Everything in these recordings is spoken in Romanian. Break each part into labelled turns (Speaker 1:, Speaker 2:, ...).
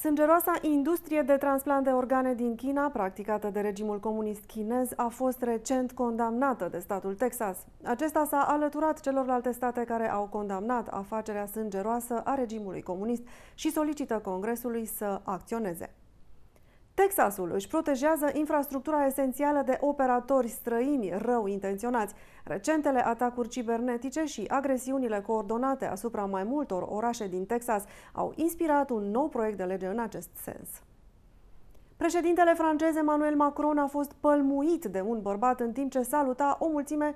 Speaker 1: Sângeroasa industrie de transplant de organe din China, practicată de regimul comunist chinez, a fost recent condamnată de statul Texas. Acesta s-a alăturat celorlalte state care au condamnat afacerea sângeroasă a regimului comunist și solicită Congresului să acționeze. Texasul își protejează infrastructura esențială de operatori străini rău intenționați. Recentele atacuri cibernetice și agresiunile coordonate asupra mai multor orașe din Texas au inspirat un nou proiect de lege în acest sens. Președintele francez Emmanuel Macron a fost pălmuit de un bărbat în timp ce saluta o mulțime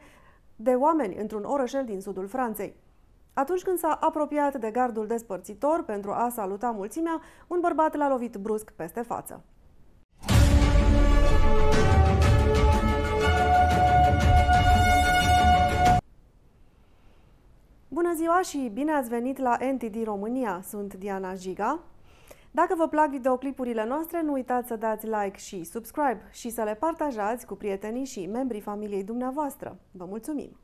Speaker 1: de oameni într-un orășel din sudul Franței. Atunci când s-a apropiat de gardul despărțitor pentru a saluta mulțimea, un bărbat l-a lovit brusc peste față. Bună ziua și bine ați venit la NTD România. Sunt Diana Giga. Dacă vă plac videoclipurile noastre, nu uitați să dați like și subscribe și să le partajați cu prietenii și membrii familiei dumneavoastră. Vă mulțumim!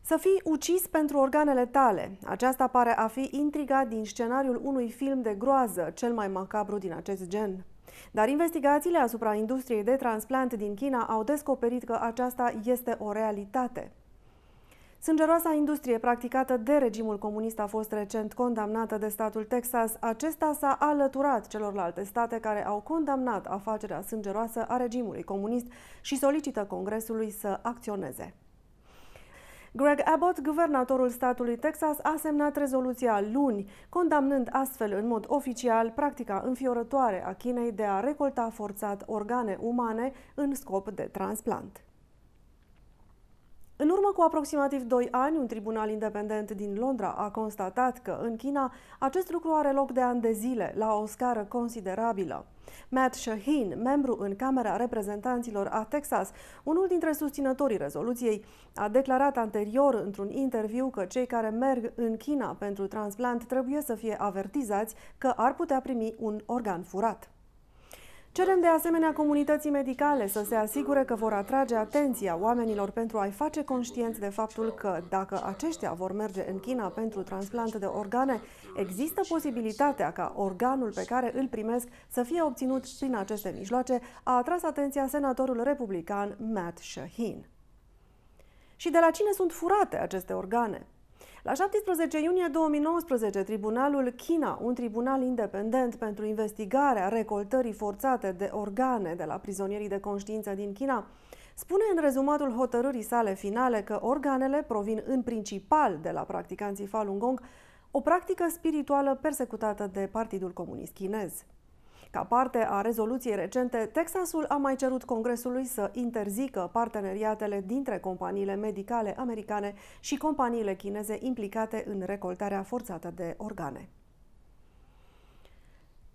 Speaker 1: Să fii ucis pentru organele tale. Aceasta pare a fi intriga din scenariul unui film de groază, cel mai macabru din acest gen. Dar investigațiile asupra industriei de transplant din China au descoperit că aceasta este o realitate. Sângeroasa industrie practicată de regimul comunist a fost recent condamnată de statul Texas. Acesta s-a alăturat celorlalte state care au condamnat afacerea sângeroasă a regimului comunist și solicită Congresului să acționeze. Greg Abbott, guvernatorul statului Texas, a semnat rezoluția luni, condamnând astfel în mod oficial practica înfiorătoare a Chinei de a recolta forțat organe umane în scop de transplant. În urmă cu aproximativ 2 ani, un tribunal independent din Londra a constatat că în China acest lucru are loc de ani de zile, la o scară considerabilă. Matt Shaheen, membru în Camera Reprezentanților a Texas, unul dintre susținătorii rezoluției, a declarat anterior într-un interviu că cei care merg în China pentru transplant trebuie să fie avertizați că ar putea primi un organ furat. Cerem de asemenea comunității medicale să se asigure că vor atrage atenția oamenilor pentru a-i face conștienți de faptul că dacă aceștia vor merge în China pentru transplant de organe, există posibilitatea ca organul pe care îl primesc să fie obținut prin aceste mijloace, a atras atenția senatorul republican Matt Shaheen. Și de la cine sunt furate aceste organe? La 17 iunie 2019, Tribunalul China, un tribunal independent pentru investigarea recoltării forțate de organe de la prizonierii de conștiință din China, spune în rezumatul hotărârii sale finale că organele provin în principal de la practicanții Falun Gong, o practică spirituală persecutată de Partidul Comunist Chinez. Ca parte a rezoluției recente, Texasul a mai cerut Congresului să interzică parteneriatele dintre companiile medicale americane și companiile chineze implicate în recoltarea forțată de organe.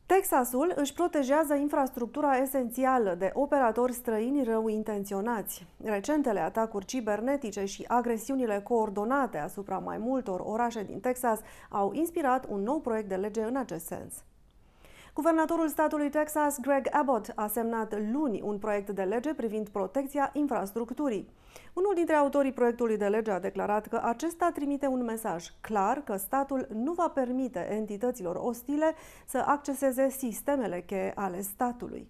Speaker 1: Texasul își protejează infrastructura esențială de operatori străini rău intenționați. Recentele atacuri cibernetice și agresiunile coordonate asupra mai multor orașe din Texas au inspirat un nou proiect de lege în acest sens. Guvernatorul statului Texas, Greg Abbott, a semnat luni un proiect de lege privind protecția infrastructurii. Unul dintre autorii proiectului de lege a declarat că acesta trimite un mesaj clar că statul nu va permite entităților ostile să acceseze sistemele cheie ale statului.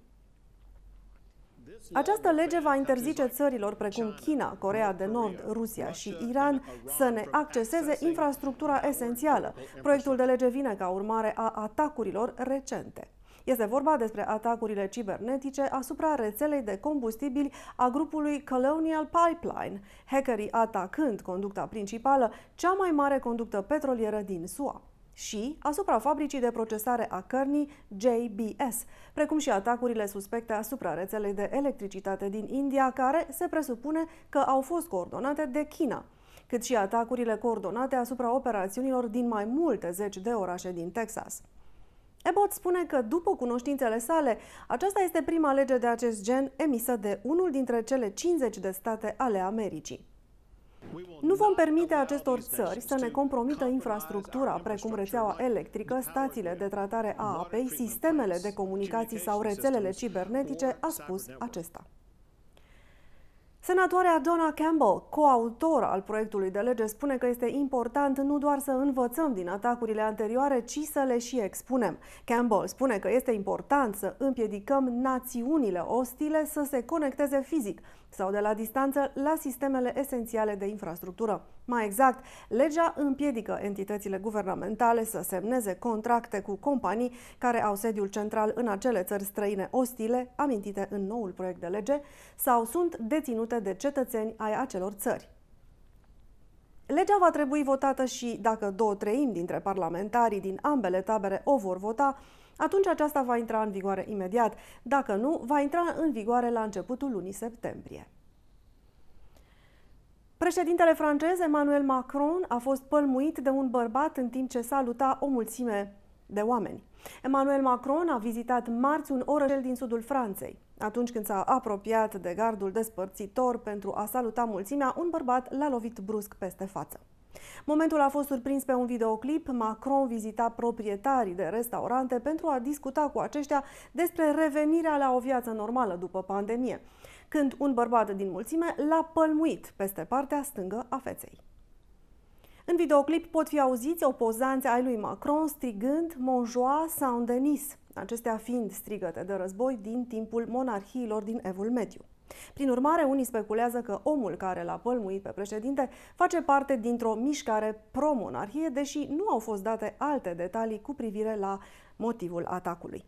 Speaker 1: Această lege va interzice țărilor precum China, Corea de Nord, Rusia și Iran să ne acceseze infrastructura esențială. Proiectul de lege vine ca urmare a atacurilor recente. Este vorba despre atacurile cibernetice asupra rețelei de combustibili a grupului Colonial Pipeline, hackerii atacând conducta principală, cea mai mare conductă petrolieră din SUA și asupra fabricii de procesare a cărnii JBS, precum și atacurile suspecte asupra rețelei de electricitate din India, care se presupune că au fost coordonate de China, cât și atacurile coordonate asupra operațiunilor din mai multe zeci de orașe din Texas. Abbott spune că, după cunoștințele sale, aceasta este prima lege de acest gen emisă de unul dintre cele 50 de state ale Americii. Nu vom permite acestor țări să ne compromită infrastructura, precum rețeaua electrică, stațiile de tratare a apei, sistemele de comunicații sau rețelele cibernetice, a spus acesta. Senatoarea Donna Campbell, coautor al proiectului de lege, spune că este important nu doar să învățăm din atacurile anterioare, ci să le și expunem. Campbell spune că este important să împiedicăm națiunile ostile să se conecteze fizic sau de la distanță la sistemele esențiale de infrastructură. Mai exact, legea împiedică entitățile guvernamentale să semneze contracte cu companii care au sediul central în acele țări străine ostile, amintite în noul proiect de lege, sau sunt deținute de cetățeni ai acelor țări. Legea va trebui votată și dacă două treimi dintre parlamentarii din ambele tabere o vor vota, atunci aceasta va intra în vigoare imediat. Dacă nu, va intra în vigoare la începutul lunii septembrie. Președintele francez Emmanuel Macron a fost pălmuit de un bărbat în timp ce saluta o mulțime de oameni. Emmanuel Macron a vizitat marți un orășel din sudul Franței. Atunci când s-a apropiat de gardul despărțitor pentru a saluta mulțimea, un bărbat l-a lovit brusc peste față. Momentul a fost surprins pe un videoclip. Macron vizita proprietarii de restaurante pentru a discuta cu aceștia despre revenirea la o viață normală după pandemie, când un bărbat din mulțime l-a pălmuit peste partea stângă a feței. În videoclip pot fi auziți opozanți ai lui Macron strigând Monjoie Saint-Denis, acestea fiind strigăte de război din timpul monarhiilor din Evul Mediu. Prin urmare, unii speculează că omul care l-a pălmuit pe președinte face parte dintr-o mișcare pro-monarhie, deși nu au fost date alte detalii cu privire la motivul atacului.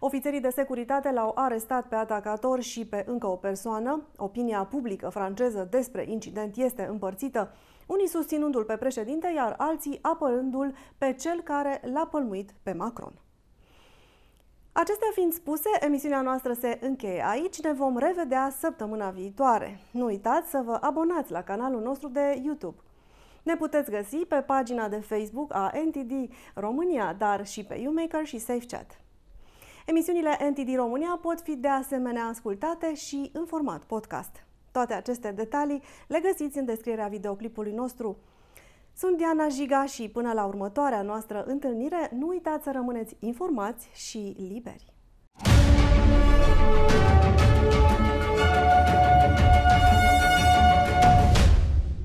Speaker 1: Ofițerii de securitate l-au arestat pe atacator și pe încă o persoană. Opinia publică franceză despre incident este împărțită, unii susținându-l pe președinte, iar alții apărându-l pe cel care l-a pălmuit pe Macron. Acestea fiind spuse, emisiunea noastră se încheie aici. Ne vom revedea săptămâna viitoare. Nu uitați să vă abonați la canalul nostru de YouTube. Ne puteți găsi pe pagina de Facebook a NTD România, dar și pe YouMaker și SafeChat. Emisiunile NTD România pot fi de asemenea ascultate și în format podcast. Toate aceste detalii le găsiți în descrierea videoclipului nostru. Sunt Diana Jiga și până la următoarea noastră întâlnire, nu uitați să rămâneți informați și liberi!